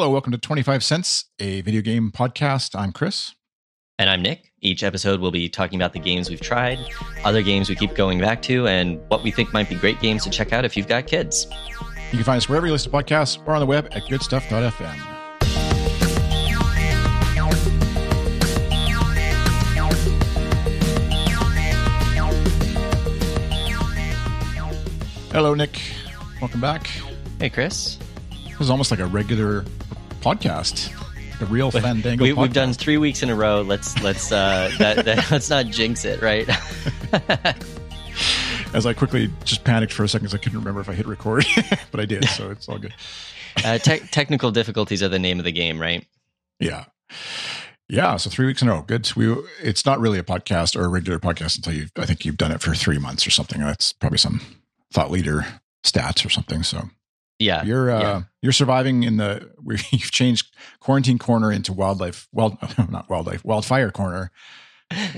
Hello, welcome to 25 Cents, a video game podcast. I'm Chris. And I'm Nick. Each episode, we'll be talking about the games we've tried, other games we keep going back to, and what we think might be great games to check out if you've got kids. You can find us wherever you listen to podcasts or on the web at goodstuff.fm. Hello, Nick. Welcome back. Hey, Chris. It was almost like a regular podcast. The real Fandango. We, we've done three weeks in a row. Let's let's uh, that, that, let's not jinx it, right? As I quickly just panicked for a second, because I couldn't remember if I hit record, but I did, so it's all good. Uh, te- technical difficulties are the name of the game, right? Yeah. Yeah, so three weeks in a row. Good. We it's not really a podcast or a regular podcast until you I think you've done it for three months or something. That's probably some thought leader stats or something. So Yeah, you're uh, yeah. you're surviving in the we you've changed quarantine corner into wildlife wild not wildlife wildfire corner.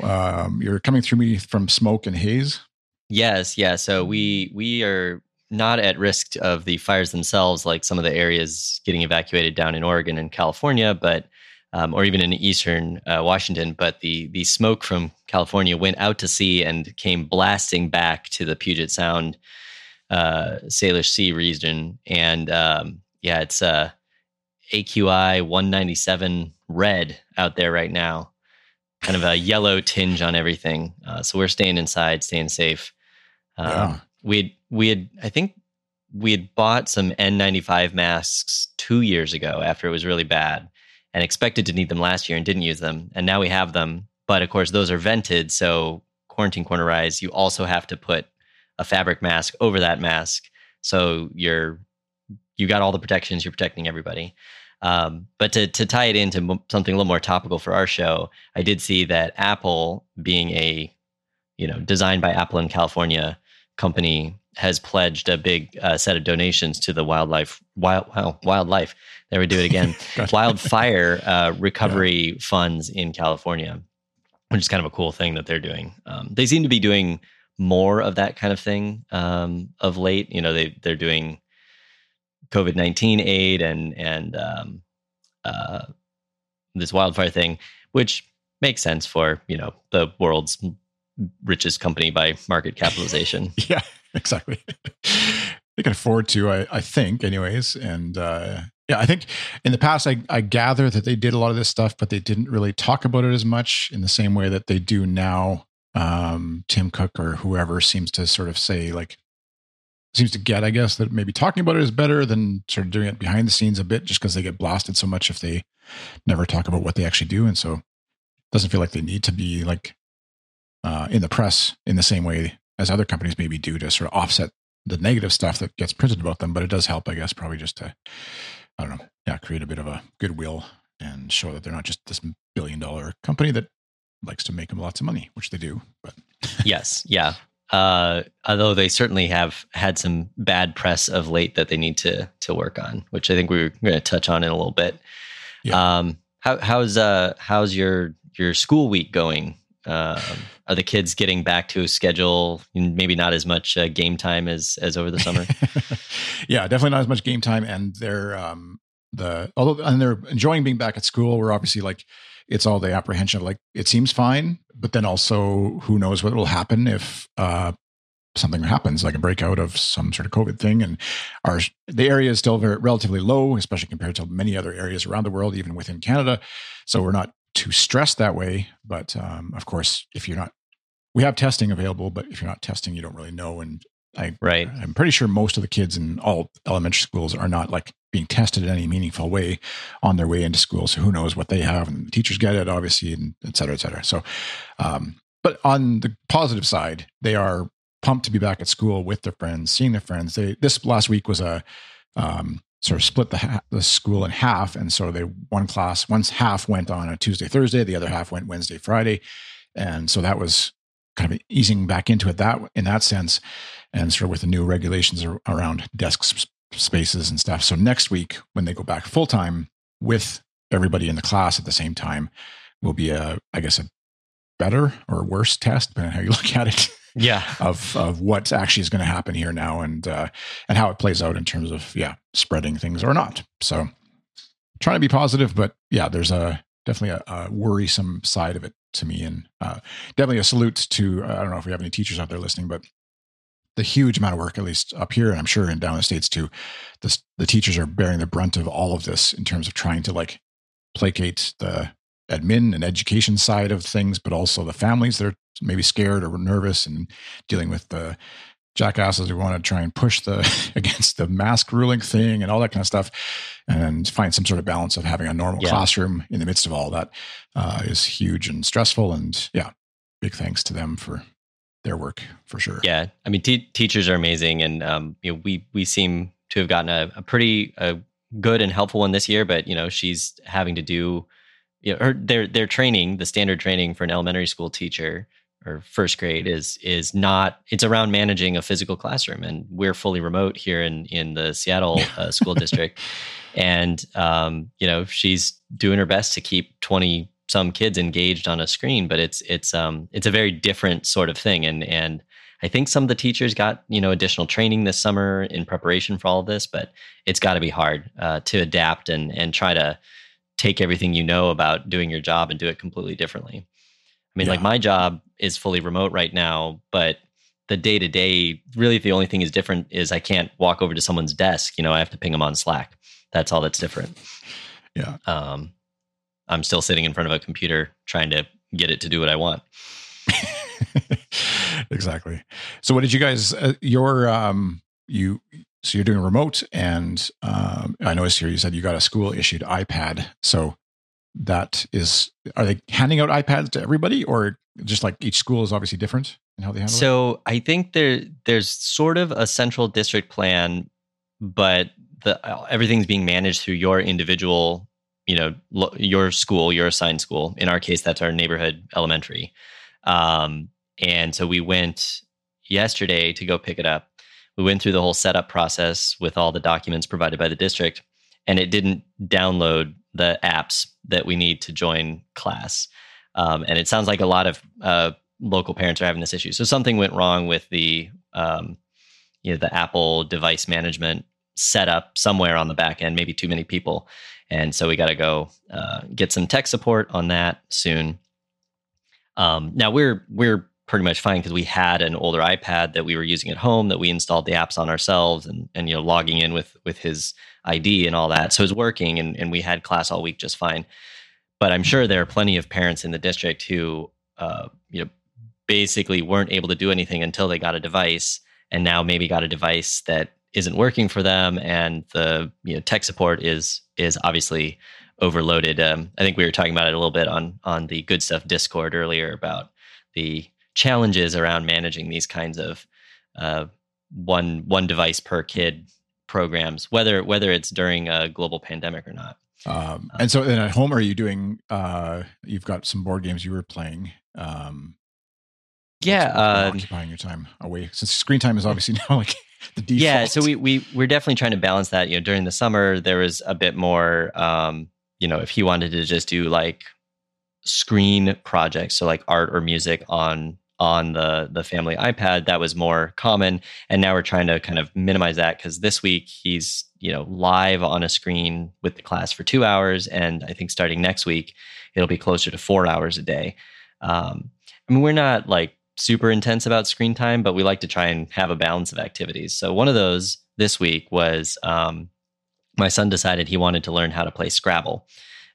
Um, you're coming through me from smoke and haze. Yes, yeah. So we we are not at risk of the fires themselves, like some of the areas getting evacuated down in Oregon and California, but um, or even in eastern uh, Washington. But the the smoke from California went out to sea and came blasting back to the Puget Sound, uh, Salish Sea region, and um, yeah, it's uh, AQI 197 red out there right now. Kind of a yellow tinge on everything. Uh, so we're staying inside, staying safe. Um, Yeah. We had, we had, I think we had bought some N95 masks two years ago after it was really bad and expected to need them last year and didn't use them. And now we have them. But of course, those are vented. So quarantine corner cornerized, you also have to put a fabric mask over that mask. So you're, you got all the protections, you're protecting everybody. Um, but to, to tie it into mo- something a little more topical for our show, I did see that Apple, being a you know designed by Apple in California company, has pledged a big uh, set of donations to the wildlife wild wildlife. There we do it again. Wildfire uh, recovery funds in California, which is kind of a cool thing that they're doing. Um, they seem to be doing more of that kind of thing um, of late. You know, they they're doing COVID nineteen aid and and um, uh, this wildfire thing, which makes sense for you know the world's richest company by market capitalization. Yeah, exactly. they can afford to, I, I think, anyways. And uh, yeah, I think in the past, I, I gather that they did a lot of this stuff, but they didn't really talk about it as much in the same way that they do now. Um, Tim Cook or whoever seems to sort of say, like, seems to get, I guess, that maybe talking about it is better than sort of doing it behind the scenes a bit, just because they get blasted so much if they never talk about what they actually do. And so it doesn't feel like they need to be like uh, in the press in the same way as other companies maybe do to sort of offset the negative stuff that gets printed about them. But it does help, I guess, probably just to, I don't know, yeah, create a bit of a goodwill and show that they're not just this billion dollar company that likes to make them lots of money, which they do. But yes, yeah. Uh, although they certainly have had some bad press of late that they need to to work on, which I think we we're going to touch on in a little bit. Yeah. Um, how, how's uh how's your your school week going? Um, are the kids getting back to a schedule? Maybe not as much uh, game time as as over the summer. yeah, definitely not as much game time. And they're um the although and they're enjoying being back at school. We're obviously like it's all the apprehension of like it seems fine, but then also who knows what will happen if uh something happens like a breakout of some sort of COVID thing. And our the area is still very relatively low, especially compared to many other areas around the world, even within Canada. So we're not too stressed that way. But um, of course, if you're not, we have testing available, but if you're not testing, you don't really know. And I right. I'm pretty sure most of the kids in all elementary schools are not like being tested in any meaningful way on their way into school. So who knows what they have and the teachers get it obviously and et cetera, et cetera. So, um, but on the positive side, they are pumped to be back at school with their friends, seeing their friends. They, this last week was a, um, sort of split the, ha- the school in half. And so they, one class, one half went on a Tuesday, Thursday, the other half went Wednesday, Friday. And so that was kind of easing back into it that in that sense and sort of with the new regulations around desk s- spaces and stuff. So next week, when they go back full time with everybody in the class at the same time, will be a, I guess, a better or worse test, depending on how you look at it, Yeah. of of what actually is going to happen here now and uh, and how it plays out in terms of yeah spreading things or not. So trying to be positive, but yeah, there's a definitely a, a worrisome side of it to me, and uh, definitely a salute to I don't know if we have any teachers out there listening, but the huge amount of work, at least up here, and I'm sure in down the states too, the the teachers are bearing the brunt of all of this in terms of trying to like placate the admin and education side of things, but also the families that are maybe scared or nervous and dealing with the jackasses who want to try and push the against the mask ruling thing and all that kind of stuff and find some sort of balance of having a normal yeah. classroom in the midst of all that uh, is huge and stressful and yeah big thanks to them for their work for sure. Yeah. I mean teachers are amazing and um, you know we we seem to have gotten a, a pretty a good and helpful one this year but you know she's having to do you know her their their training the standard training for an elementary school teacher or first grade is is not it's around managing a physical classroom and we're fully remote here in in the Seattle uh, school district. And um, you know she's doing her best to keep 20 some kids engaged on a screen but it's it's um it's a very different sort of thing and and I think some of the teachers got you know additional training this summer in preparation for all of this but it's got to be hard uh, to adapt and and try to take everything you know about doing your job and do it completely differently I mean, yeah. like my job is fully remote right now, but the day to day, really, the only thing is different is I can't walk over to someone's desk. You know, I have to ping them on Slack. That's all that's different. Yeah. Um, I'm still sitting in front of a computer trying to get it to do what I want. exactly. So, what did you guys? Uh, your um, you so you're doing remote, and um, I noticed here you said you got a school issued iPad. So that is are they handing out ipads to everybody or just like each school is obviously different in how they handle so it? So, I think there there's sort of a central district plan but the everything's being managed through your individual you know lo, your school your assigned school in our case that's our neighborhood elementary um, and so we went yesterday to go pick it up we went through the whole setup process with all the documents provided by the district and it didn't download the apps that we need to join class. Um, and it sounds like a lot of uh, local parents are having this issue. So something went wrong with the um, you know the Apple device management setup somewhere on the back end. Maybe too many people, and so we got to go uh, get some tech support on that soon. Um, now we're we're pretty much fine because we had an older iPad that we were using at home that we installed the apps on ourselves and and you know logging in with with his ID and all that. So it was working and, and we had class all week just fine. But I'm sure there are plenty of parents in the district who, uh, you know, basically weren't able to do anything until they got a device and now maybe got a device that isn't working for them and the you know tech support is is obviously overloaded. Um, I think we were talking about it a little bit on on the Good Stuff Discord earlier about the challenges around managing these kinds of uh, one one device per kid programs, whether whether it's during a global pandemic or not. Um, and so, then at home, are you doing? Uh, you've got some board games you were playing. Um, yeah, uh, occupying your time away since screen time is obviously now like the default. Yeah, so we we we're definitely trying to balance that. You know, during the summer there was a bit more. Um, you know, if he wanted to just do like screen projects, so like art or music on on the the family iPad that was more common and now we're trying to kind of minimize that cuz this week he's you know live on a screen with the class for 2 hours and I think starting next week it'll be closer to 4 hours a day. Um, I mean we're not like super intense about screen time but we like to try and have a balance of activities. So one of those this week was um, my son decided he wanted to learn how to play Scrabble.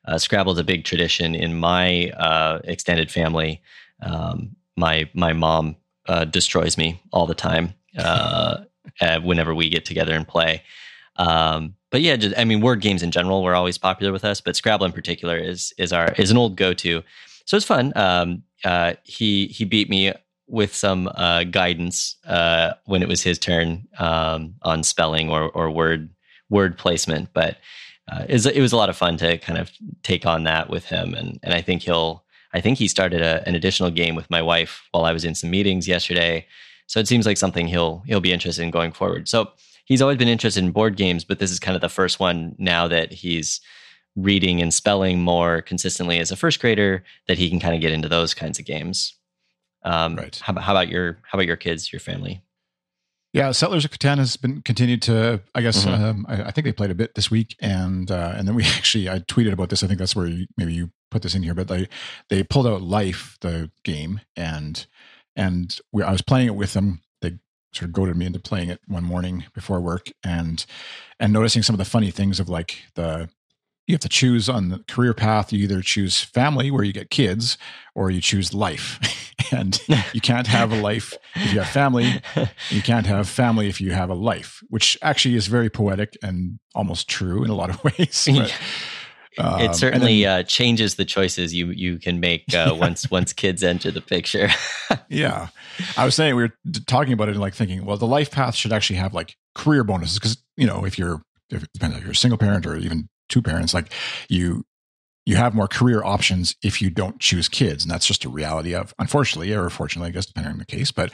Uh, Scrabble is a big tradition in my uh, extended family. Um, my my mom uh, destroys me all the time uh, whenever we get together and play. Um, but yeah, just, I mean, word games in general were always popular with us, but Scrabble in particular is is our is an old go to. So it's fun. Um, uh, he he beat me with some uh, guidance uh, when it was his turn um, on spelling or or word word placement, but. Uh, it was, it was a lot of fun to kind of take on that with him, and and I think he'll I think he started a, an additional game with my wife while I was in some meetings yesterday. So it seems like something he'll he'll be interested in going forward. So he's always been interested in board games, but this is kind of the first one now that he's reading and spelling more consistently as a first grader that he can kind of get into those kinds of games. Um, right. How, how about your how about your kids, your family? Yeah, Settlers of Catan has been continued to. I guess Mhm. um, I, I think they played a bit this week, and uh, and then we actually I tweeted about this. I think that's where you, maybe you put this in here, but they they pulled out Life, the game, and and we, I was playing it with them. They sort of goaded me into playing it one morning before work, and and noticing some of the funny things of like the you have to choose on the career path. You either choose family, where you get kids, or you choose life, and you can't have a life if you have family you can't have family if you have a life, which actually is very poetic and almost true in a lot of ways. But, um, it certainly then- uh, changes the choices you you can make uh, once once kids enter the picture. yeah, I was saying we were talking about it and like thinking, well, the life path should actually have like career bonuses because you know if you're if it depends if you're a single parent or even two parents, like you you have more career options if you don't choose kids, and that's just a reality of unfortunately or fortunately, I guess depending on the case. But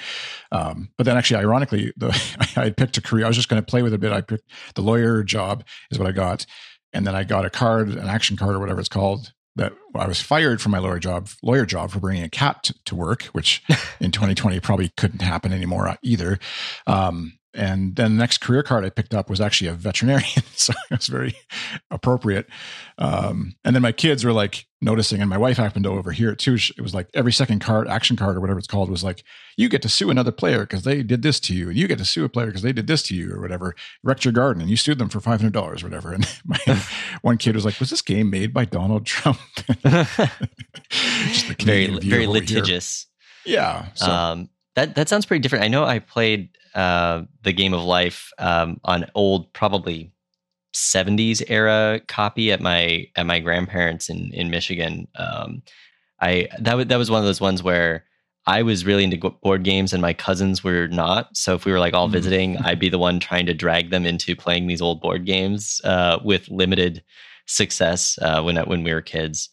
um, but then actually, ironically, the I picked a career. I was just going to play with it a bit. I picked the lawyer job is what I got, and then I got a card, an action card or whatever it's called. That I was fired from my lawyer job, lawyer job for bringing a cat to, to work, which in 2020 probably couldn't happen anymore uh, either. Um, and then the next career card I picked up was actually a veterinarian, so it was very appropriate. Um, and then my kids were like noticing, and my wife happened to overhear it too. It was like every second card, action card or whatever it's called, was like, "You get to sue another player because they did this to you, and you get to sue a player because they did this to you, or whatever. Wrecked your garden, and you sued them for five hundred dollars, or whatever." And my one kid was like, "Was this game made by Donald Trump?" Just the very Canadian very over here. litigious. Yeah. So Um, that that sounds pretty different. I know I played uh, the game of life um, on old, probably '70s era copy at my at my grandparents in in Michigan. Um, I that was that was one of those ones where I was really into board games and my cousins were not. So if we were like all Mm. visiting, I'd be the one trying to drag them into playing these old board games uh, with limited success uh, when when we were kids.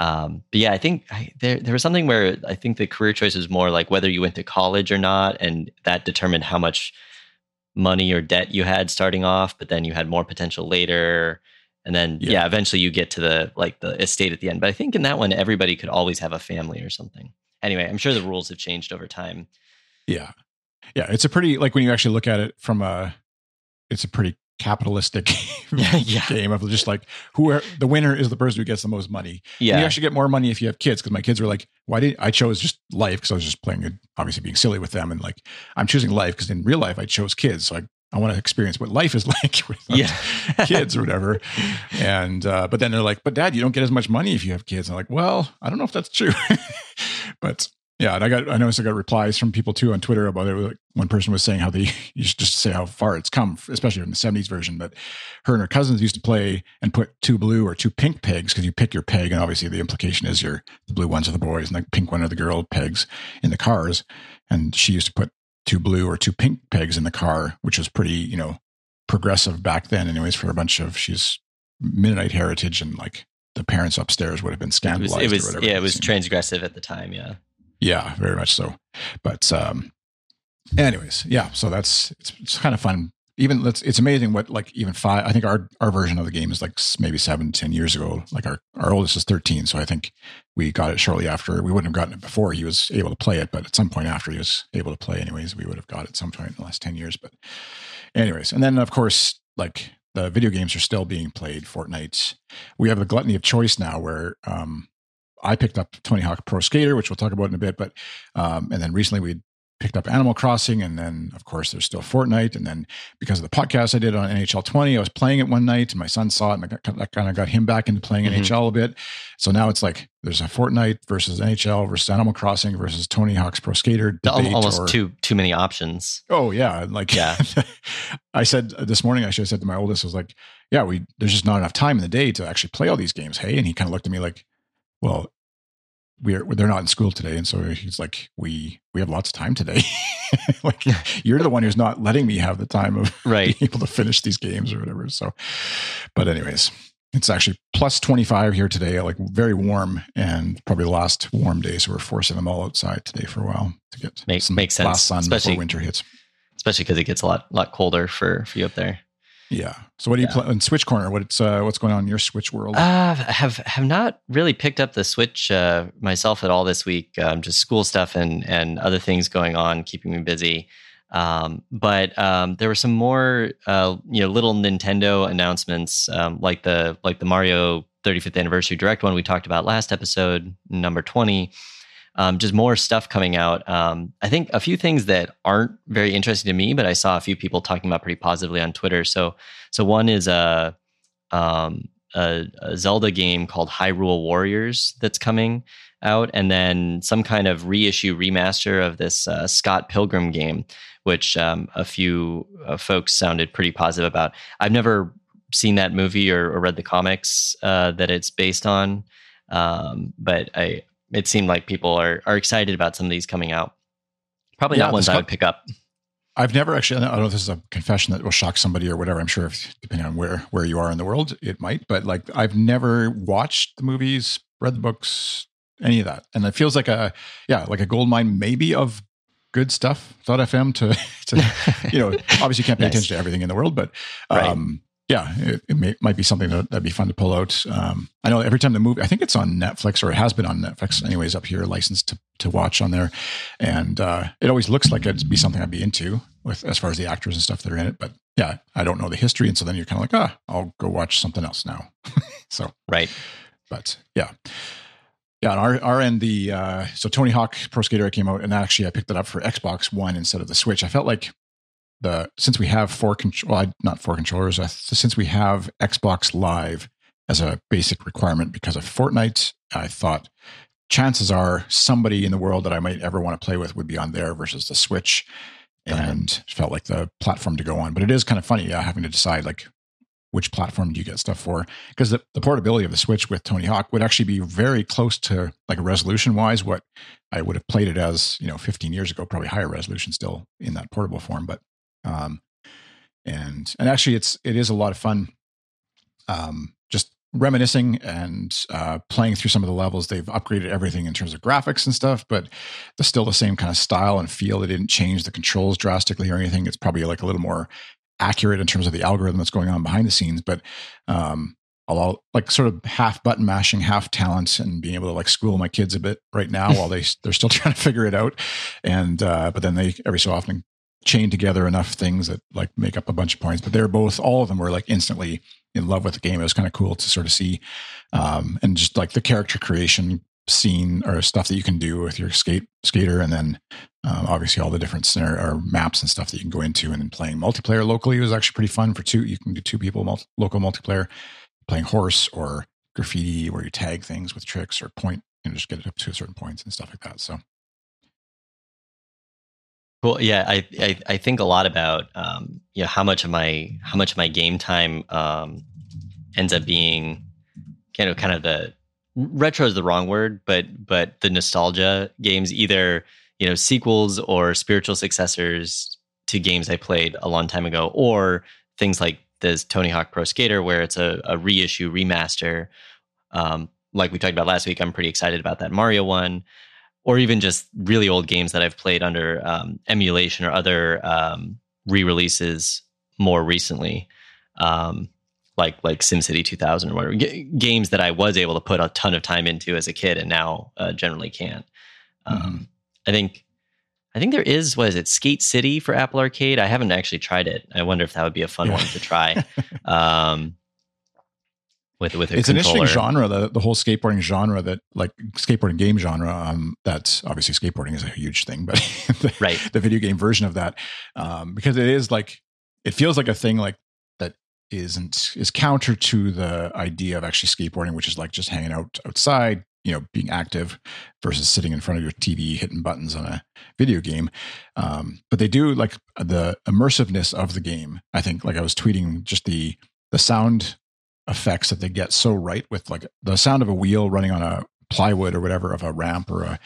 Um, but yeah, I think I, there there was something where I think the career choice was more like whether you went to college or not, and that determined how much money or debt you had starting off. But then you had more potential later, and then Yeah. yeah, eventually you get to the like the estate at the end. But I think in that one, everybody could always have a family or something. Anyway, I'm sure the rules have changed over time. Yeah. Yeah. It's a pretty, like when you actually look at it from a, it's a pretty capitalistic Yeah, yeah. game of just like who are, the winner is the person who gets the most money. And you actually get more money if you have kids. Cause my kids were like, why did I chose just life? Cause I was just playing it, obviously being silly with them. And like, I'm choosing life because in real life, I chose kids. So I, I want to experience what life is like with yeah, kids or whatever. And, uh, but then they're like, but dad, you don't get as much money if you have kids. And I'm like, well, I don't know if that's true. but yeah, and I got, I noticed I got replies from people too on Twitter about it. Like one person was saying how they used to just say how far it's come, especially in the 70s version, that her and her cousins used to play and put two blue or two pink pegs because you pick your peg. And obviously the implication is your, the blue ones are the boys and the pink one are the girl pegs in the cars. And she used to put two blue or two pink pegs in the car, which was pretty, you know, progressive back then, anyways, for a bunch of she's Mennonite heritage and like the parents upstairs would have been it was, scandalized. it or was whatever yeah, it was transgressive at the time. Yeah, Yeah, very much so. But um anyways, yeah, so that's it's, it's kind of fun. Even let's it's amazing what like even five I think our our version of the game is like maybe seven, ten years ago. Like our our oldest is 13, so I think we got it shortly after. We wouldn't have gotten it before he was able to play it, but at some point after he was able to play anyways, we would have got it sometime in the last 10 years. But anyways, and then of course, like the video games are still being played. Fortnite. We have the gluttony of choice now where um I picked up Tony Hawk Pro Skater, which we'll talk about in a bit, but um, and then recently we picked up Animal Crossing, and then of course there's still Fortnite, and then because of the podcast I did on NHL 20, I was playing it one night, and my son saw it, and I kind of got him back into playing Mhm. NHL a bit. So now it's like there's a Fortnite versus NHL versus Animal Crossing versus Tony Hawk's Pro Skater almost or- too too many options. Oh yeah, like Yeah. I said this morning, I should have said to my oldest, I was like, "Yeah, we there's just not enough time in the day to actually play all these games." Hey, and he kind of looked at me like, "Well, we're they're not in school today," and so he's like, "We we have lots of time today. like you're the one who's not letting me have the time of Right. being able to finish these games or whatever." So, but anyways. It's actually plus 25 here today, like very warm and probably the last warm day. So we're forcing them all outside today for a while to get Make- some makes sense, last sun especially- before winter hits. Especially because it gets a lot lot colder for for you up there. Yeah. So what do you Yeah. play in Switch Corner? What's uh, what's going on in your Switch world? Uh, have have not really picked up the Switch uh, myself at all this week. Um, just school stuff and and other things going on, keeping me busy. Um, but um, there were some more, uh, you know, little Nintendo announcements, um, like the like the Mario 35th anniversary direct one we talked about last episode, number 20. Um, just more stuff coming out. Um, I think a few things that aren't very interesting to me, but I saw a few people talking about pretty positively on Twitter. So, so one is a, um, a, a Zelda game called Hyrule Warriors that's coming out, and then some kind of reissue remaster of this uh, Scott Pilgrim game, which um, a few uh, folks sounded pretty positive about. I've never seen that movie or, or read the comics uh, that it's based on, um, but I it seemed like people are are excited about some of these coming out. Probably yeah, not ones I would pick up. I've never actually. I don't know if this is a confession that will shock somebody or whatever. I'm sure, if, depending on where where you are in the world, it might. But like, I've never watched the movies, read the books, any of that, and it feels like a yeah, like a gold mine, maybe of good stuff. Thought FM to to you know, obviously you can't pay nice. attention to everything in the world, but um, yeah, it, it may, might be something that, would be fun to pull out. Um, I know every time the movie, I think it's on Netflix or it has been on Netflix, anyways, up here, licensed to, to watch on there. And uh, it always looks like it'd be something I'd be into with as far as the actors and stuff that are in it. But yeah, I don't know the history. And so then you're kind of like, ah, I'll go watch something else now. so, right. But yeah. Yeah, on our, our end, the uh, so Tony Hawk Pro Skater came out, and actually I picked it up for Xbox One instead of the Switch. I felt like the since we have four control, well, not four controllers, uh, since we have Xbox Live as a basic requirement because of Fortnite, I thought chances are somebody in the world that I might ever want to play with would be on there versus the Switch, and felt like the platform to go on. But it is kind of funny, yeah, having to decide like which platform do you get stuff for because the, the portability of the switch with tony hawk would actually be very close to like resolution wise what i would have played it as you know 15 years ago probably higher resolution still in that portable form but um, and and actually, it's it is a lot of fun. Um, just reminiscing and uh, playing through some of the levels. They've upgraded everything in terms of graphics and stuff, but it's still the same kind of style and feel. They didn't change the controls drastically or anything. It's probably like a little more accurate in terms of the algorithm that's going on behind the scenes. But um, I'll like sort of half button mashing, half talent, and being able to like school my kids a bit right now while they they're still trying to figure it out. And uh, but then they every so often chain together enough things that like make up a bunch of points. But they're both, all of them were like instantly in love with the game. It was kind of cool to sort of see, um, and just like the character creation scene or stuff that you can do with your skate skater, and then um, obviously all the different scenario or maps and stuff that you can go into, and then playing multiplayer locally was actually pretty fun for two. You can do two people multi- local multiplayer, playing horse or graffiti, where you tag things with tricks or and just get it up to certain points and stuff like that. So Cool. Yeah, I, I, I think a lot about um, you know how much of my how much of my game time um, ends up being kind of kind of the retro is the wrong word, but but the nostalgia games, either you know sequels or spiritual successors to games I played a long time ago, or things like this Tony Hawk Pro Skater, where it's a, a reissue remaster. Um, like we talked about last week, I'm pretty excited about that Mario one or even just really old games that I've played under um, emulation or other um, re-releases more recently, um, like like SimCity 2000 or whatever G- games that I was able to put a ton of time into as a kid and now uh, generally can't. Um, mm-hmm. I think I think there is what is it Skate City for Apple Arcade. I haven't actually tried it. I wonder if that would be a fun yeah. one to try. With with it's controller. an interesting genre the, the whole skateboarding genre that like skateboarding game genre um that's obviously skateboarding is a huge thing but the, right the video game version of that um because it is like it feels like a thing like that isn't is counter to the idea of actually skateboarding which is like just hanging out outside you know being active versus sitting in front of your tv hitting buttons on a video game um but they do like the immersiveness of the game i think like i was tweeting just the the sound effects that they get so right with like the sound of a wheel running on a plywood or whatever of a ramp or a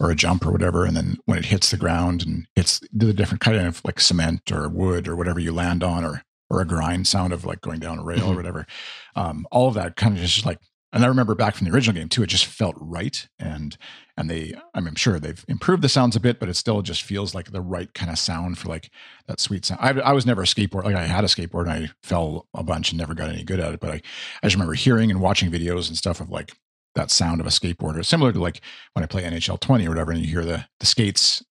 or a jump or whatever and then when it hits the ground and it's the different kind of like cement or wood or whatever you land on or or a grind sound of like going down a rail mm-hmm. or whatever um, all of that kind of just like and I remember back from the original game too, it just felt right. And and they I'm sure they've improved the sounds a bit, but it still just feels like the right kind of sound for like that sweet sound. I, I was never a skateboard, like I had a skateboard and I fell a bunch and never got any good at it. But I, I just remember hearing and watching videos and stuff of like that sound of a skateboarder, similar to like when I play NHL 20 or whatever, and you hear the the skates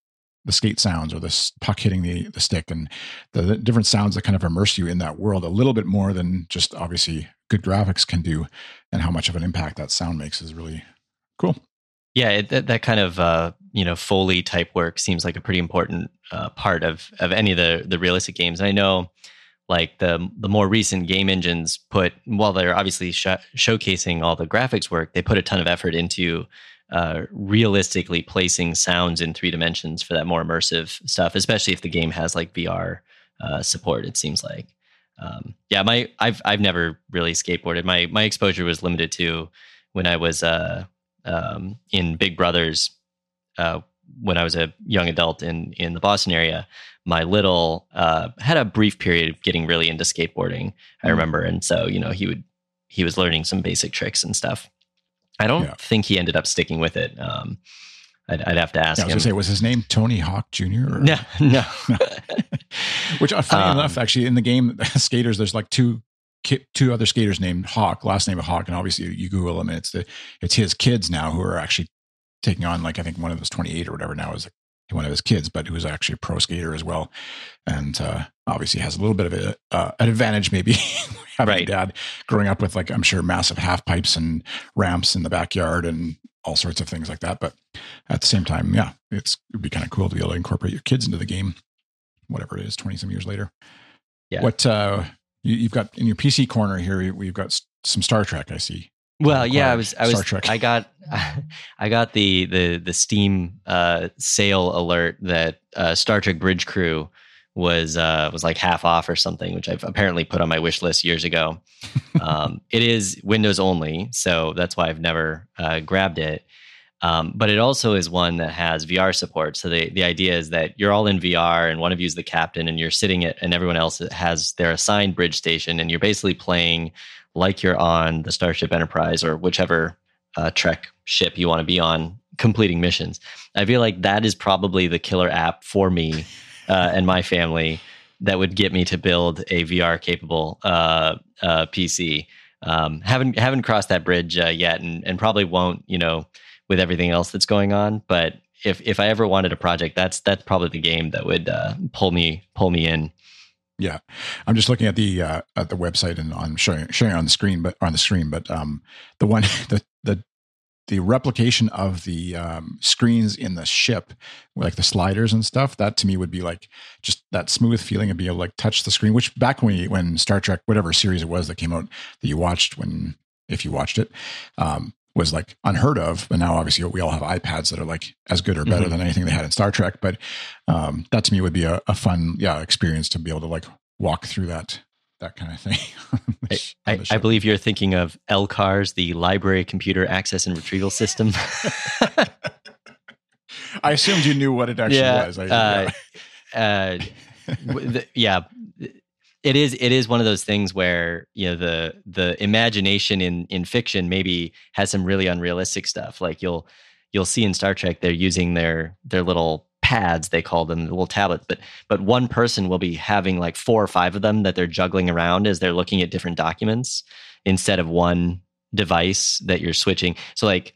the skate sounds or the puck hitting the the stick and the, the different sounds that kind of immerse you in that world a little bit more than just obviously good graphics can do, and how much of an impact that sound makes is really cool. Yeah, it, that, that kind of uh, you know foley type work seems like a pretty important uh, part of of any of the the realistic games. And I know like the the more recent game engines put while they're obviously sh- showcasing all the graphics work, they put a ton of effort into uh, realistically placing sounds in three dimensions for that more immersive stuff, especially if the game has like VR uh, support. It seems like, um, yeah, my I've I've never really skateboarded. My my exposure was limited to when I was uh, um, in Big Brothers uh, when I was a young adult in in the Boston area my little uh, had a brief period of getting really into skateboarding. I hmm. remember, and so you know he would he was learning some basic tricks and stuff. I don't yeah. think he ended up sticking with it. Um, I'd, I'd, have to ask yeah, I was him. Say, was his name Tony Hawk Jr.? Or? No, no. Which, uh, funny um, enough, actually, in the game, skaters, there's like two two other skaters named Hawk, last name of Hawk, and obviously you Google them, and it's the it's his kids now who are actually taking on like I think one of those 28 or whatever now is one of his kids, but who was actually a pro skater as well, and uh, obviously has a little bit of a, uh, an advantage maybe having right. dad growing up with like I'm sure massive half pipes and ramps in the backyard and all sorts of things like that. But at the same time, yeah, it's it'd be kind of cool to be able to incorporate your kids into the game, whatever it is, twenty some years later. Yeah. What uh, you, have got in your PC corner here? We've got some Star Trek. I see. Well, yeah, I was, I was, I got, I got the the the Steam uh, sale alert that uh, Star Trek Bridge Crew was uh, was like half off or something, which I've apparently put on my wish list years ago. um, it is Windows only, so that's why I've never uh, grabbed it. Um, but it also is one that has VR support. So the the idea is that you're all in VR, and one of you is the captain, and you're sitting at, and everyone else has their assigned bridge station, and you're basically playing like you're on the Starship Enterprise or whichever uh, Trek ship you want to be on, completing missions. I feel like that is probably the killer app for me uh, and my family that would get me to build a VR capable uh, uh PC. Um, haven't haven't crossed that bridge uh, yet, and and probably won't. You know, with everything else that's going on, but if if I ever wanted a project, that's that's probably the game that would uh, pull me pull me in. Yeah, I'm just looking at the uh, at the website and I'm showing showing on the screen, but on the screen. But um, the one the the the replication of the um, screens in the ship, like the sliders and stuff, that to me would be like just that smooth feeling of being able to like touch the screen. Which back when you, when Star Trek, whatever series it was that came out that you watched when if you watched it, um, was like unheard of. But now obviously we all have iPads that are like as good or better mm-hmm. than anything they had in Star Trek. But um, that to me would be a, a, fun, yeah, experience to be able to like walk through that that kind of thing. I, I, I, believe you're thinking of LCARS, the Library Computer Access and Retrieval System. I assumed you knew what it actually yeah, was. I, uh, yeah. Uh, the, yeah, it is it is one of those things where you know the the imagination in in fiction maybe has some really unrealistic stuff like you'll you'll see in Star Trek they're using their their little pads they call them the little tablets but but one person will be having like four or five of them that they're juggling around as they're looking at different documents instead of one device that you're switching. So like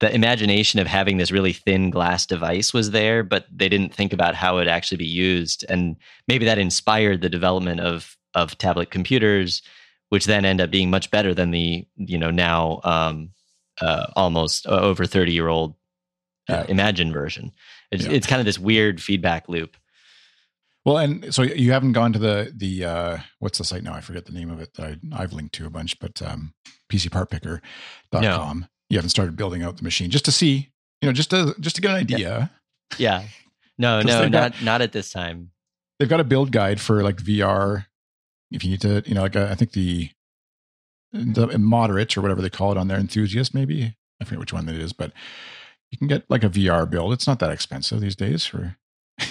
the imagination of having this really thin glass device was there, but they didn't think about how it would actually be used. And maybe that inspired the development of of tablet computers, which then end up being much better than the you know now um, uh, almost over thirty year old uh, yeah. Imagine version. It's, yeah. it's kind of this weird feedback loop. Well, and so you haven't gone to the the uh, what's the site now? I forget the name of it. That I, have linked to a bunch, but um, PCPartPicker.com. No you haven't started building out the machine just to see, you know, just to just to get an idea. Yeah. yeah. No, no, not got, not at this time. They've got a build guide for like VR. If you need to, you know, like uh, I think the the moderate or whatever they call it on their enthusiast, maybe I forget which one that is, but you can get like a VR build. It's not that expensive these days for.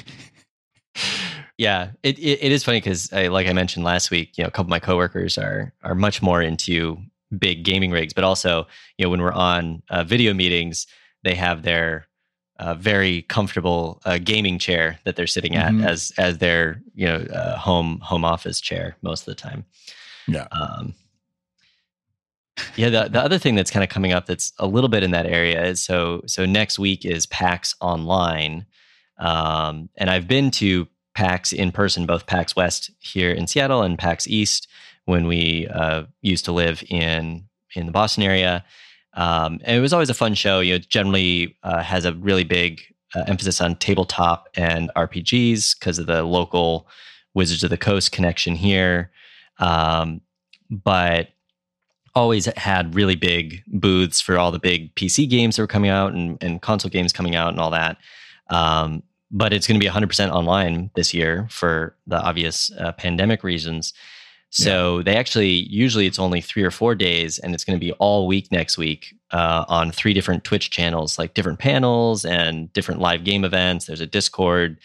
yeah, it, it, it is funny because, like I mentioned last week, you know, a couple of my coworkers are are much more into big gaming rigs, but also you know when we're on uh, video meetings, they have their uh, very comfortable uh, gaming chair that they're sitting at mm-hmm. as as their you know uh, home home office chair most of the time. Yeah. Um, yeah. The the other thing that's kind of coming up that's a little bit in that area is so so next week is PAX Online. Um, and I've been to PAX in person, both PAX West here in Seattle and PAX East when we uh, used to live in in the Boston area. Um, and it was always a fun show. You know, generally uh, has a really big uh, emphasis on tabletop and RPGs because of the local Wizards of the Coast connection here. Um, but always had really big booths for all the big PC games that were coming out and, and console games coming out and all that. Um, but it's going to be 100% online this year for the obvious uh, pandemic reasons. So yeah. they actually usually it's only three or four days, and it's going to be all week next week uh, on three different Twitch channels, like different panels and different live game events. There's a Discord.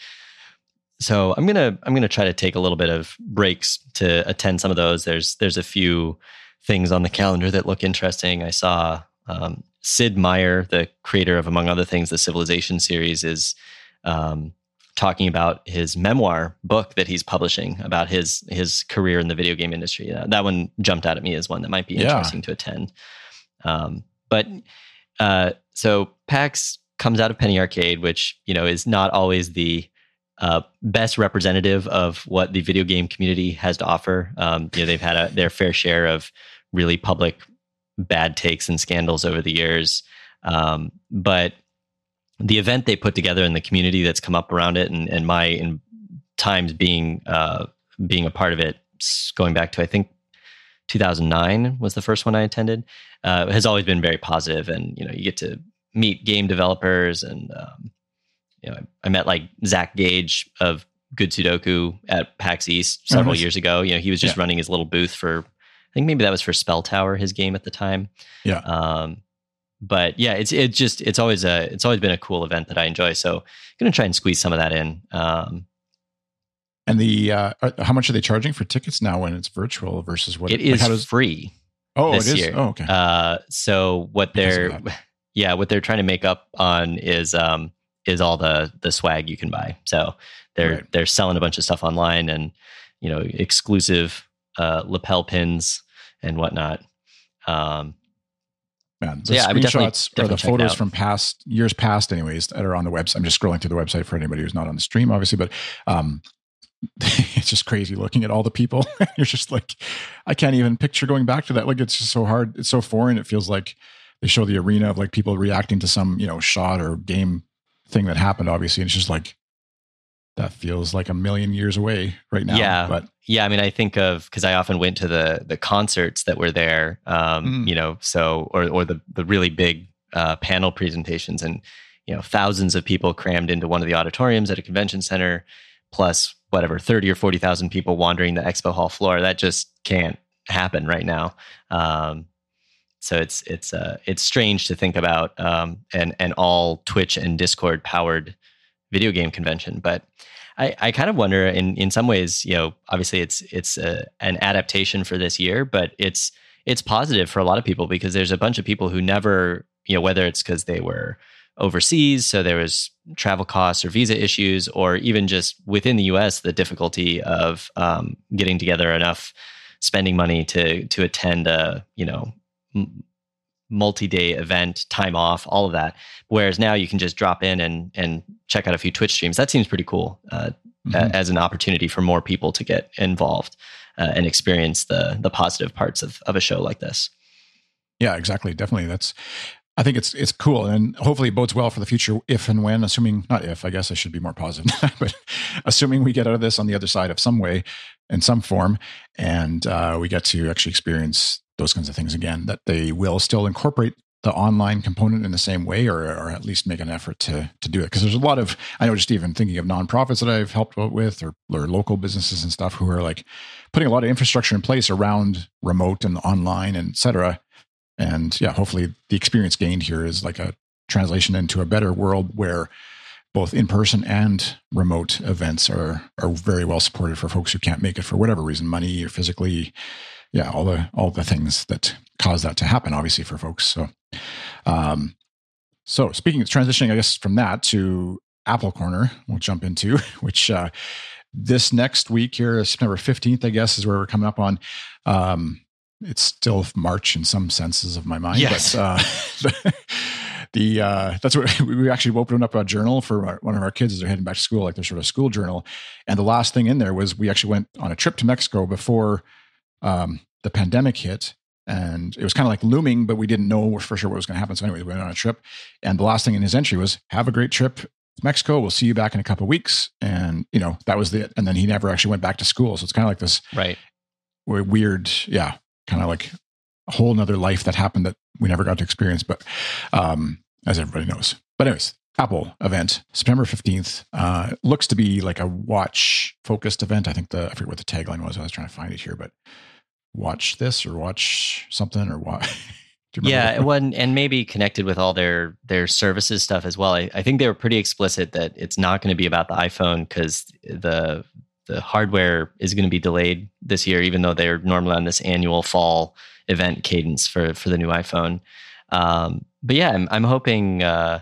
So I'm gonna I'm gonna try to take a little bit of breaks to attend some of those. There's there's a few things on the calendar that look interesting. I saw um, Sid Meier, the creator of among other things the Civilization series, is um, talking about his memoir book that he's publishing about his his career in the video game industry. Uh, that one jumped out at me as one that might be interesting yeah. to attend. Um, but uh, so PAX comes out of Penny Arcade, which you know is not always the uh, best representative of what the video game community has to offer. Um, you know, they've had a, their fair share of really public bad takes and scandals over the years. Um, but the event they put together and the community that's come up around it and, and my in times being uh, being a part of it going back to I think 2009 was the first one I attended uh, has always been very positive and you know you get to meet game developers and um, you know I, I, met like Zach Gage of Good Sudoku at PAX East several oh, nice. years ago you know he was just yeah. running his little booth for I think maybe that was for SpellTower his game at the time yeah um, but yeah, it's it just it's always a it's always been a cool event that I enjoy. So I'm gonna try and squeeze some of that in. Um, and the uh, how much are they charging for tickets now when it's virtual versus what it, is like does, free? Oh, it is. Year. Oh, okay. Uh, so what they're yeah what they're trying to make up on is um is all the the swag you can buy. So they're right. they're selling a bunch of stuff online and you know exclusive uh, lapel pins and whatnot. Um, man. The yeah, screenshots or the photos from past years past, anyways, that are on the website. I'm just scrolling through the website for anybody who's not on the stream, obviously, but um, it's just crazy looking at all the people. You're just like, I can't even picture going back to that. Like, it's just so hard. It's so foreign. It feels like they show the arena of like people reacting to some, you know, shot or game thing that happened, obviously. And it's just like, that feels like a million years away right now. Yeah, but yeah, I mean, I think of because I often went to the the concerts that were there, um, mm. you know, so or or the the really big uh, panel presentations, and you know, thousands of people crammed into one of the auditoriums at a convention center, plus whatever thirty or forty thousand people wandering the expo hall floor. That just can't happen right now. Um, so it's it's uh, it's strange to think about um, and and all Twitch and Discord powered video game convention. But I, I kind of wonder in in some ways, you know, obviously it's it's a, an adaptation for this year, but it's it's positive for a lot of people because there's a bunch of people who never, you know, whether it's because they were overseas, so there was travel costs or visa issues, or even just within the U.S. the difficulty of um, getting together enough spending money to to attend a you know multi-day event, time off, all of that. Whereas now you can just drop in and and check out a few Twitch streams. That seems pretty cool uh, mm-hmm. as an opportunity for more people to get involved uh, and experience the the positive parts of of a show like this. Yeah, exactly. Definitely, that's. I think it's it's cool and hopefully it bodes well for the future if and when, assuming not if, I guess I should be more positive, but assuming we get out of this on the other side of some way, in some form, and uh, we get to actually experience those kinds of things again, that they will still incorporate the online component in the same way or, or at least make an effort to to do it. Because there's a lot of i know just even thinking of nonprofits that i've helped with or, or local businesses and stuff who are like putting a lot of infrastructure in place around remote and online and etc and yeah hopefully the experience gained here is like a translation into a better world where both in person and remote events are are very well supported for folks who can't make it for whatever reason money or physically yeah, all the all the things that cause that to happen, obviously for folks. So, um, so speaking of transitioning, I guess from that to Apple Corner, we'll jump into which uh, this next week here, September fifteenth, I guess, is where we're coming up on. Um, it's still March in some senses of my mind, yes. but uh, the uh, that's what we actually opened up a journal for our, one of our kids as they're heading back to school, like their sort of school journal. And the last thing in there was we actually went on a trip to Mexico before um, the pandemic hit, and it was kind of like looming, but we didn't know for sure what was going to happen. So anyway, we went on a trip, and the last thing in his entry was "Have a great trip." Mexico. We'll see you back in a couple of weeks, and you know that was it. And then he never actually went back to school, so it's kind of like this right weird, yeah, kind of like a whole nother life that happened that we never got to experience. But um, as everybody knows, but anyways, Apple event September fifteenth uh, looks to be like a watch focused event. I think the I forget what the tagline was. I was trying to find it here, but watch this or watch something or what. yeah, one and maybe connected with all their their services stuff as well. I, I think they were pretty explicit that it's not going to be about the iPhone because the the hardware is going to be delayed this year, even though they're normally on this annual fall event cadence for for the new iPhone. Um, but yeah, I'm, I'm hoping. Uh,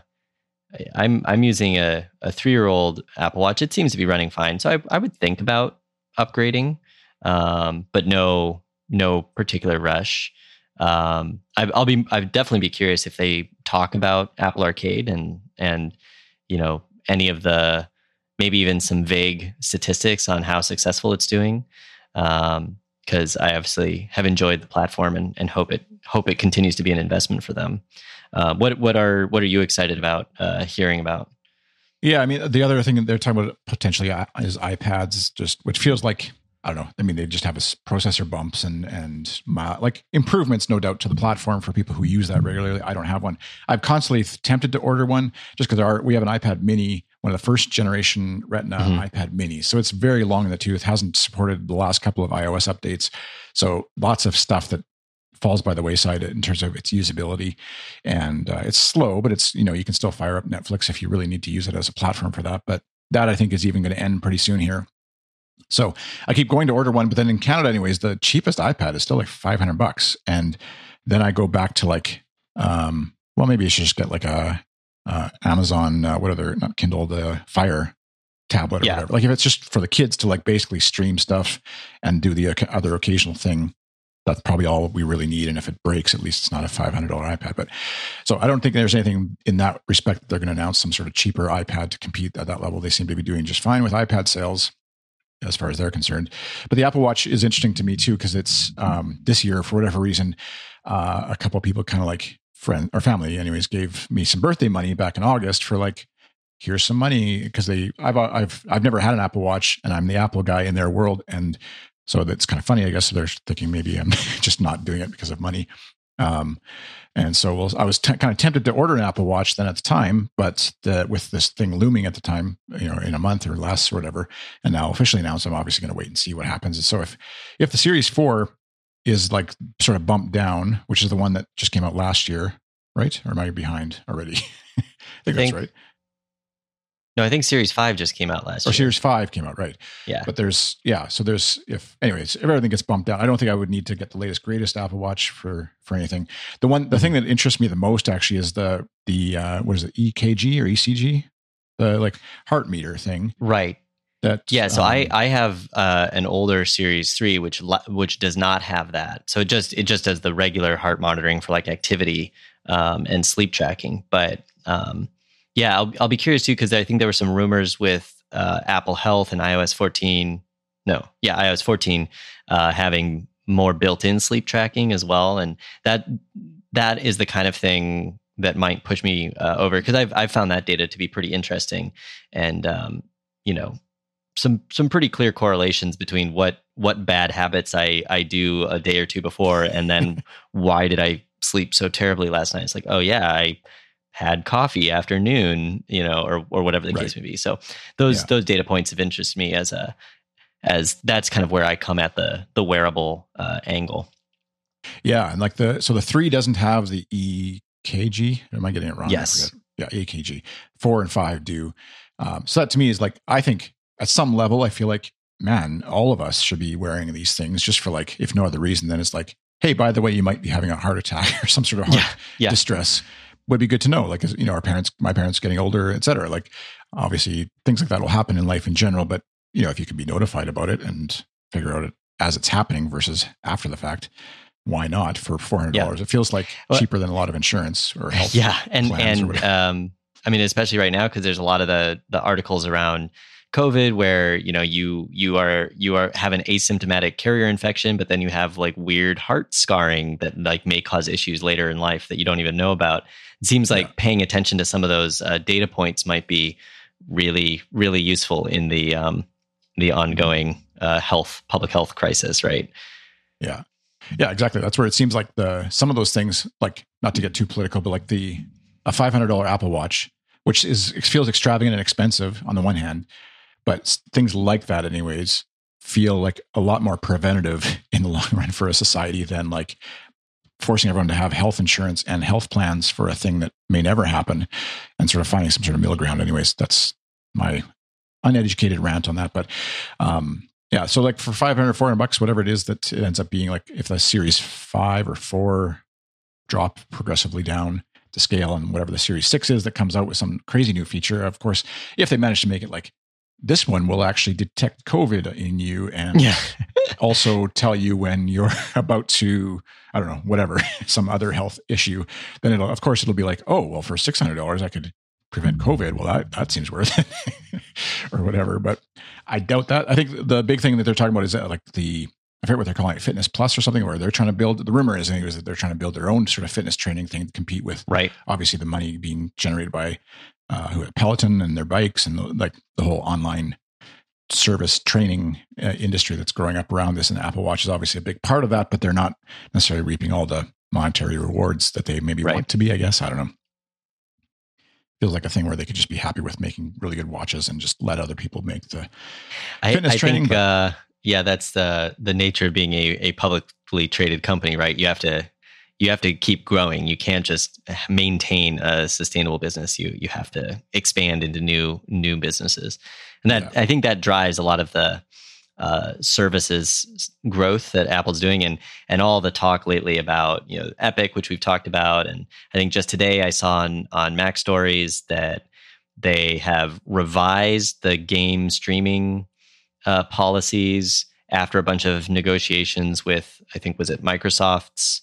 I'm I'm using a, a three year old Apple Watch. It seems to be running fine, so I, I would think about upgrading, um, but no no particular rush. Um, I, will be I'd definitely be curious if they talk about Apple Arcade and and you know any of the maybe even some vague statistics on how successful it's doing. Because um, I obviously have enjoyed the platform and, and hope it hope it continues to be an investment for them. Uh, what what are what are you excited about uh, hearing about? Yeah, I mean the other thing they're talking about potentially uh, is iPads, just which feels like I don't know. I mean, they just have a processor bumps and and my, like improvements, no doubt, to the platform for people who use that regularly. I don't have one. I've constantly tempted to order one just because our we have an iPad Mini one of the first generation Retina mm-hmm. iPad Mini. So it's very long in the tooth, hasn't supported the last couple of iOS updates. So lots of stuff that falls by the wayside in terms of its usability. And uh, it's slow, but it's, you know, you can still fire up Netflix if you really need to use it as a platform for that. But that I think is even going to end pretty soon here. So I keep going to order one, but then in Canada, anyways, the cheapest iPad is still like 500 bucks. And then I go back to like, um, well, maybe I should just get like a uh, Amazon, uh, what other, not Kindle, the Fire tablet or yeah. whatever. Like if it's just for the kids to like basically stream stuff and do the other occasional thing, that's probably all we really need. And if it breaks, at least it's not a $500 iPad. But so I don't think there's anything in that respect that they're going to announce some sort of cheaper iPad to compete at that level. They seem to be doing just fine with iPad sales as far as they're concerned. But the Apple Watch is interesting to me too, because it's um, this year, for whatever reason, uh, a couple people kind of like friend or family anyways gave me some birthday money back in August for like here's some money because they I've I've I've never had an Apple Watch and I'm the Apple guy in their world and so that's kind of funny I guess they're thinking maybe I'm just not doing it because of money um, and so well, I was t- kind of tempted to order an Apple Watch then at the time, but the, with this thing looming at the time, you know, in a month or less or whatever, and now officially announced, I'm obviously going to wait and see what happens. And so if if the Series Four is like sort of bumped down, which is the one that just came out last year, right? Or am I behind already? I think, think that's right. No, I think Series Five just came out last or year. Series Five came out, right? Yeah. But there's yeah, so there's if anyways, if everything gets bumped down, I don't think I would need to get the latest greatest Apple Watch for for anything. The one the mm-hmm. thing that interests me the most actually is the the uh what is it, EKG or ECG? The like heart meter thing. Right. That yeah, so um, I I have uh, an older Series Three which which does not have that. So it just it just does the regular heart monitoring for like activity um, and sleep tracking. But um, yeah, I'll I'll be curious too because I think there were some rumors with uh, Apple Health and iOS 14. No, yeah, iOS 14 uh, having more built-in sleep tracking as well, and that that is the kind of thing that might push me uh, over because I've I've found that data to be pretty interesting, and um, you know some some pretty clear correlations between what what bad habits I I do a day or two before, and then why did I sleep so terribly last night? It's like, oh yeah, I had coffee afternoon, you know, or or whatever the right. case may be. So those yeah. those data points have interested me as a as that's kind of where I come at the the wearable uh, angle. Yeah, and like the so the three doesn't have the EKG. Am I getting it wrong? Yes. Yeah, EKG. Four and five do. Um, so that to me is like I think at some level, I feel like, man, all of us should be wearing these things just for like, if no other reason, then it's like, hey, by the way, you might be having a heart attack or some sort of heart yeah, yeah. distress. Would be good to know. Like, you know, our parents, my parents getting older, et cetera. Like, obviously, things like that will happen in life in general. But, you know, if you can be notified about it and figure out it as it's happening versus after the fact, why not for four hundred dollars? Yeah. It feels like Well- cheaper than a lot of insurance or health. yeah and and um i mean especially right now because there's a lot of the the articles around covid where you know you you are you are have an asymptomatic carrier infection but then you have like weird heart scarring that like may cause issues later in life that you don't even know about it seems like Yeah. paying attention to some of those uh, data points might be really really useful in the um the ongoing uh, health public health crisis right Yeah. Yeah, exactly. That's where it seems like the some of those things, like not to get too political, but like the a five hundred dollar Apple Watch, which is feels extravagant and expensive on the one hand, but things like that, anyways, feel like a lot more preventative in the long run for a society than like forcing everyone to have health insurance and health plans for a thing that may never happen, and sort of finding some sort of middle ground. Anyways, that's my uneducated rant on that, but um, yeah. So like for 500, 400 bucks, whatever it is that it ends up being like if the series five or four drop progressively down to scale and whatever the series six is that comes out with some crazy new feature, of course, if they manage to make it like this one will actually detect COVID in you and also tell you when you're about to, I don't know, whatever, some other health issue, then it'll, of course, it'll be like, oh, well, for $600, I could prevent COVID. Well, that, that seems worth it or whatever. But I doubt that. I think the big thing that they're talking about is that like the, I forget what they're calling it, Fitness Plus or something, where they're trying to build, the rumor is anyways that they're trying to build their own sort of fitness training thing to compete with right obviously the money being generated by uh, who Peloton and their bikes and the, like the whole online service training uh, industry that's growing up around this. And Apple Watch is obviously a big part of that, but they're not necessarily reaping all the monetary rewards that they maybe Right. want to be. I guess I don't know. Feels like a thing where they could just be happy with making really good watches and just let other people make the. I, fitness I training, think, but- uh, yeah, that's the the nature of being a, a publicly traded company, right? You have to you have to keep growing. You can't just maintain a sustainable business. You you have to expand into new new businesses, and that I think that drives a lot of the uh, services growth that Apple's doing, and and all the talk lately about you know Epic, which we've talked about, and I think just today I saw on on Mac Stories that they have revised the game streaming uh, policies after a bunch of negotiations with I think was it Microsoft's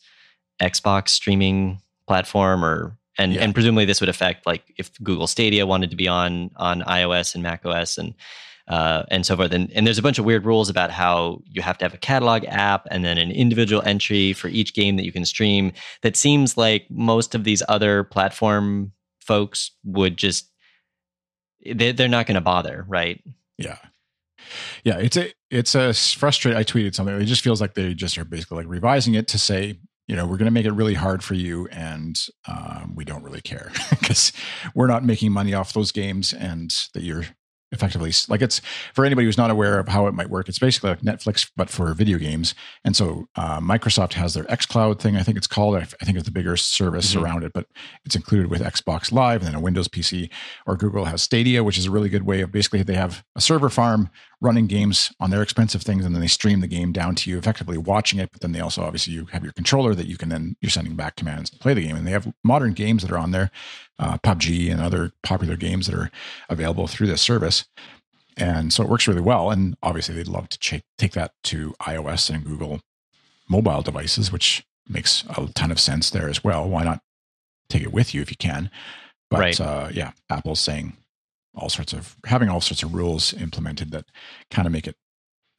Xbox streaming platform or and Yeah. and presumably this would affect like if Google Stadia wanted to be on on iOS and Mac OS and uh, and so forth. And, and there's a bunch of weird rules about how you have to have a catalog app and then an individual entry for each game that you can stream. That seems like most of these other platform folks would just they, they're not going to bother, right? Yeah. Yeah, it's a it's a frustrating. I tweeted something. It just feels like they just are basically like revising it to say, you know, we're going to make it really hard for you, and um, we don't really care because we're not making money off those games, and that you're effectively like it's for anybody who's not aware of how it might work. It's basically like Netflix, but for video games. And so uh, Microsoft has their XCloud thing. I think it's called. I think it's the bigger service Mhm. around it, but it's included with Xbox Live and then a Windows PC. Or Google has Stadia, which is a really good way of basically they have a server farm running games on their expensive things, and then they stream the game down to you, effectively watching it. But then they also obviously you have your controller that you can then you're sending back commands to play the game, and they have modern games that are on there, uh, PUBG and other popular games that are available through this service. And so it works really well. And obviously, they'd love to ch- take that to iOS and Google mobile devices, which makes a ton of sense there as well. Why not take it with you if you can? But Right. uh, yeah, Apple's saying all sorts of having all sorts of rules implemented that kind of make it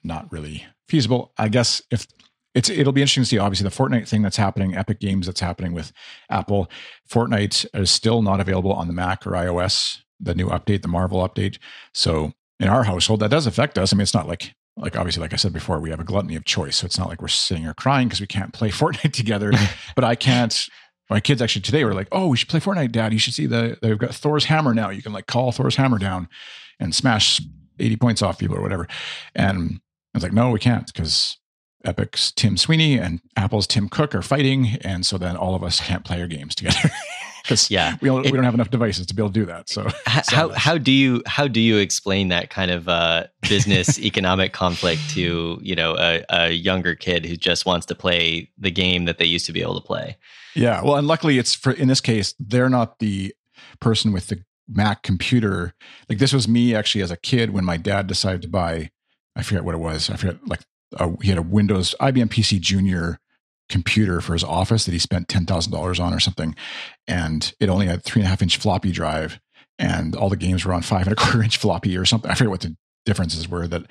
not really feasible. I guess if it's it'll be interesting to see obviously the Fortnite thing that's happening, Epic Games that's happening with Apple. Fortnite is still not available on the Mac or iOS, the new update, the Marvel update. So in our household, that does affect us. I mean, it's not like like obviously, like I said before, we have a gluttony of choice. So it's not like we're sitting here crying because we can't play Fortnite together. but I can't. My kids actually today were like, "Oh, we should play Fortnite, Dad. You should see the they've got Thor's hammer now. You can like call Thor's hammer down and smash eighty points off people or whatever." And I was like, "No, we can't because Epic's Tim Sweeney and Apple's Tim Cook are fighting, and so then all of us can't play our games together because Yeah. we don't, It- we don't have enough devices to be able to do that." So how how do you how do you explain that kind of uh, business economic conflict to you know a, a younger kid who just wants to play the game that they used to be able to play? Yeah, well, and luckily it's for in this case they're not the person with the Mac computer. Like this was me actually as a kid when my dad decided to buy. I forget what it was. I forget like uh, he had a Windows IBM PC Junior computer for his office that he spent ten thousand dollars on or something, and it only had three and a half inch floppy drive, and all the games were on five and a quarter inch floppy or something. I forget what the differences were that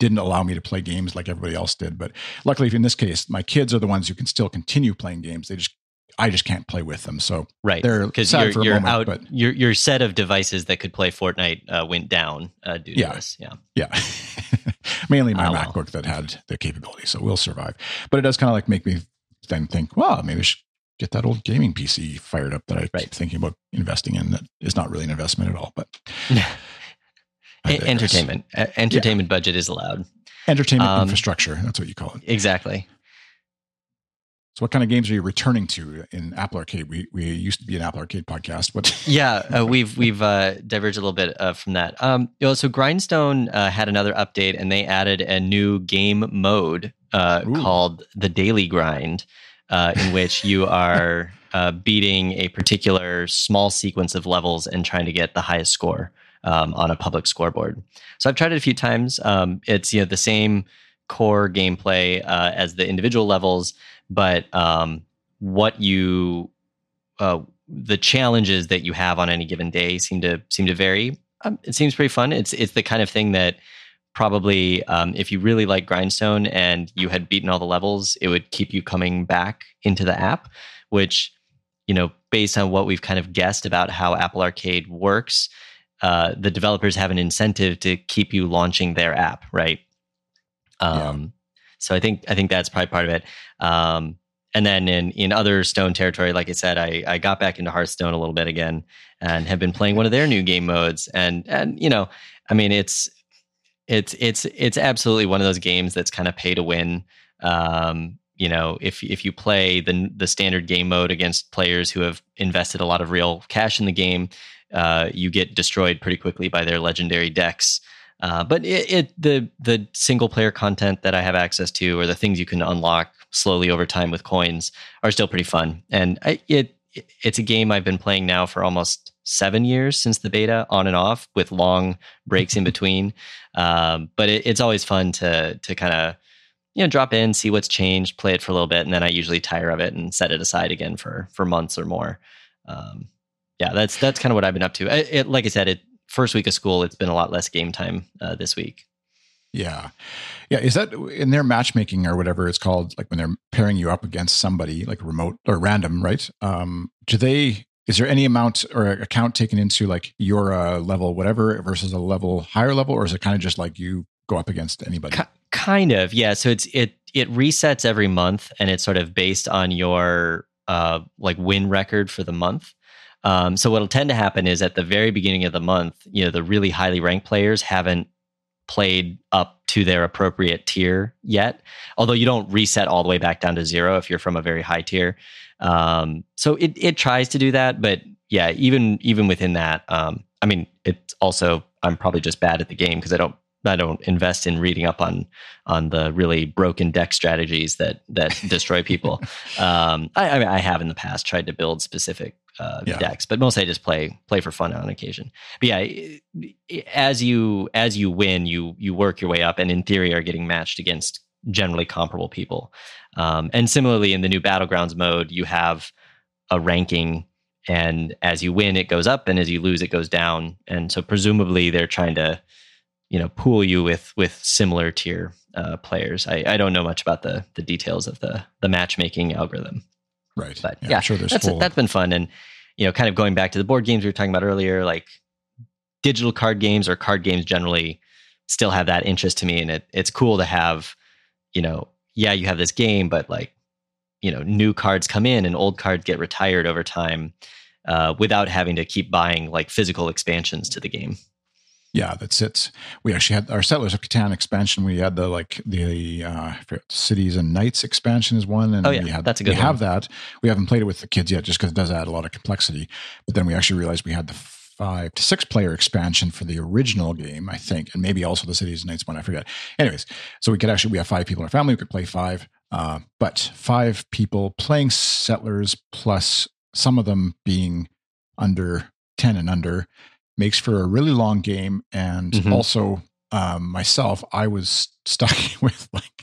didn't allow me to play games like everybody else did. But luckily, in this case, my kids are the ones who can still continue playing games. They just I just can't play with them. So right, they're because you're, for a you're moment, out. but Your your set of devices that could play Fortnite uh, went down uh, due to Yeah. this. Yeah, yeah, mainly my well. MacBook that had the capability, so we'll survive. But it does kind of like make me then think, well, maybe I should get that old gaming PC fired up that I Right. keep thinking about investing in. That is not really an investment at all, but entertainment. Entertainment budget is allowed. entertainment Um, infrastructure. That's what you call it. Exactly. So, what kind of games are you returning to in Apple Arcade? We we used to be an Apple Arcade podcast. but yeah, uh, we've we've uh, diverged a little bit uh, from that. Um, you know, so Grindstone uh, had another update, and they added a new game mode uh, called the Daily Grind, uh, in which you are uh, beating a particular small sequence of levels and trying to get the highest score um, on a public scoreboard. So I've tried it a few times. Um, it's you know the same core gameplay uh, as the individual levels, but um, what you uh, the challenges that you have on any given day seem to seem to vary. Um, it seems pretty fun. It's it's the kind of thing that probably um, if you really like Grindstone and you had beaten all the levels, it would keep you coming back into the app. Which you know, based on what we've kind of guessed about how Apple Arcade works, uh, the developers have an incentive to keep you launching their app, right? Um, So I think I think that's probably part of it. Um, and then in in other Stone territory, like I said, I I got back into Hearthstone a little bit again and have been playing one of their new game modes. And and you know, I mean, it's it's it's it's absolutely one of those games that's kind of pay to win. Um, you know, if if you play the the standard game mode against players who have invested a lot of real cash in the game, uh, you get destroyed pretty quickly by their legendary decks. Uh, but it, it the the single player content that I have access to, or the things you can unlock slowly over time with coins, are still pretty fun. And I, it it's a game I've been playing now for almost seven years since the beta, on and off, with long breaks in between. Um, but it, it's always fun to to kind of you know drop in, see what's changed, play it for a little bit, and then I usually tire of it and set it aside again for for months or more. Um, yeah, that's that's kind of what I've been up to. I, it, like I said, it first week of school, it's been a lot less game time uh, this week. Yeah. Yeah. Is that in their matchmaking or whatever it's called, like when they're pairing you up against somebody like remote or random, right? Um, do they, is there any amount or account taken into like your uh, level, whatever, versus a level higher level? Or is it kind of just like you go up against anybody? Ki- kind of, yeah. So it's it it resets every month, and it's sort of based on your uh, like win record for the month. Um, so what'll tend to happen is at the very beginning of the month, you know, the really highly ranked players haven't played up to their appropriate tier yet. Although you don't reset all the way back down to zero if you're from a very high tier. Um, so it it tries to do that, but yeah, even even within that, um, I mean, it's also I'm probably just bad at the game because I don't I don't invest in reading up on on the really broken deck strategies that that destroy people. um, I, I mean, I have in the past tried to build specific uh, Yeah. decks, but mostly I just play play for fun on occasion. But yeah, as you as you win, you you work your way up, and in theory, are getting matched against generally comparable people. Um, and similarly, in the new battlegrounds mode, you have a ranking, and as you win, it goes up, and as you lose, it goes down. And so presumably, they're trying to you know pool you with with similar tier uh, players. I, I don't know much about the the details of the the matchmaking algorithm. Right. But I'm yeah, sure there's that's full. that's been fun and you know kind of going back to the board games we were talking about earlier like digital card games or card games generally still have that interest to me and it it's cool to have you know yeah you have this game but like you know new cards come in and old cards get retired over time uh, without having to keep buying like physical expansions to the game Yeah, that's it. We actually had our Settlers of Catan expansion. We had the like the uh, Cities and Knights expansion is one, and Oh, yeah, we had that's a good We one. have that. We haven't played it with the kids yet, just because it does add a lot of complexity. But then we actually realized we had the five to six player expansion for the original game, I think, and maybe also the Cities and Knights one. I forget. Anyways, so we could actually we have five people in our family. We could play five, uh, but five people playing Settlers plus some of them being under ten and under makes for a really long game and Mhm. also um, myself, I was stuck with like,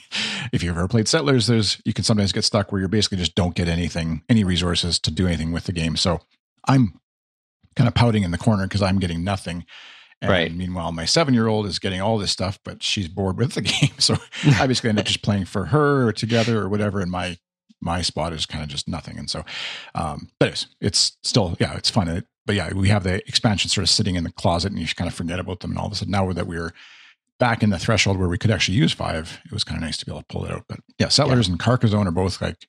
if you've ever played Settlers, there's you can sometimes get stuck where you basically just don't get anything, any resources to do anything with the game. So I'm kind of pouting in the corner because I'm getting nothing. And Right. meanwhile, my seven year old is getting all this stuff, but she's bored with the game. So I basically end up just playing for her or together or whatever. And my my spot is kind of just nothing. And so, um, but it's it's still yeah, it's fun. It, but yeah, we have the expansion sort of sitting in the closet, and you kind of forget about them. And all of a sudden, now that we're back in the threshold where we could actually use five, it was kind of nice to be able to pull it out. But yeah, Settlers and Carcassonne are both like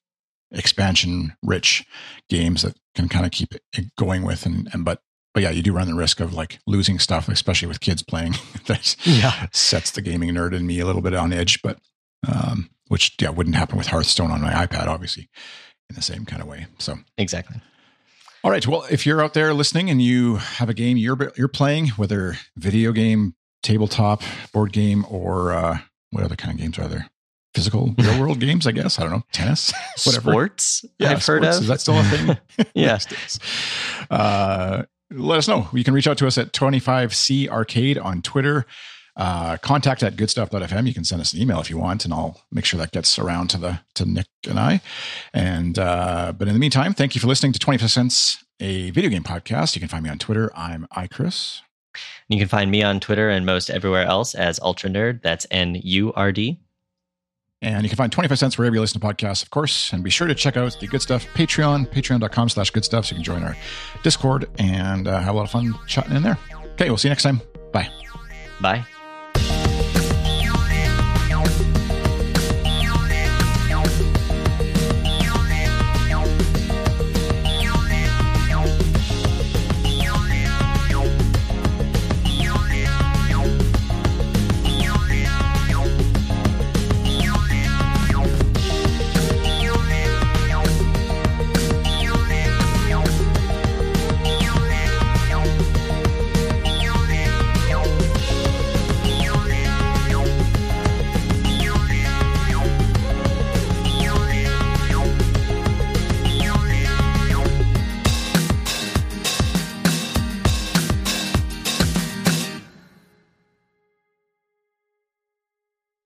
expansion rich games that can kind of keep it going with and, and but but yeah you do run the risk of like losing stuff especially with kids playing that Yeah. sets the gaming nerd in me a little bit on edge but um which yeah wouldn't happen with hearthstone on my ipad obviously in the same kind of way so Exactly. All right well if you're out there listening and you have a game you're you're playing whether video game tabletop board game or uh what other kind of games are there physical real world games i guess i don't know tennis whatever Sports, I've heard of. Is that still a thing? Yeah. Yes, it is. Uh, let us know. You can reach out to us at 25C Arcade on Twitter. Uh, contact at goodstuff.fm. You can send us an email if you want, and I'll make sure that gets around to the to Nick and I. And uh, but in the meantime, thank you for listening to 25 Cents, a video game podcast. You can find me on Twitter. I'm iChris. You can find me on Twitter and most everywhere else as UltraNurd. That's N U R D. And you can find 25 cents wherever you listen to podcasts, of course. And be sure to check out the Good Stuff Patreon, patreon.com slash good stuff. So you can join our Discord and uh, have a lot of fun chatting in there. Okay, we'll see you next time. Bye. Bye.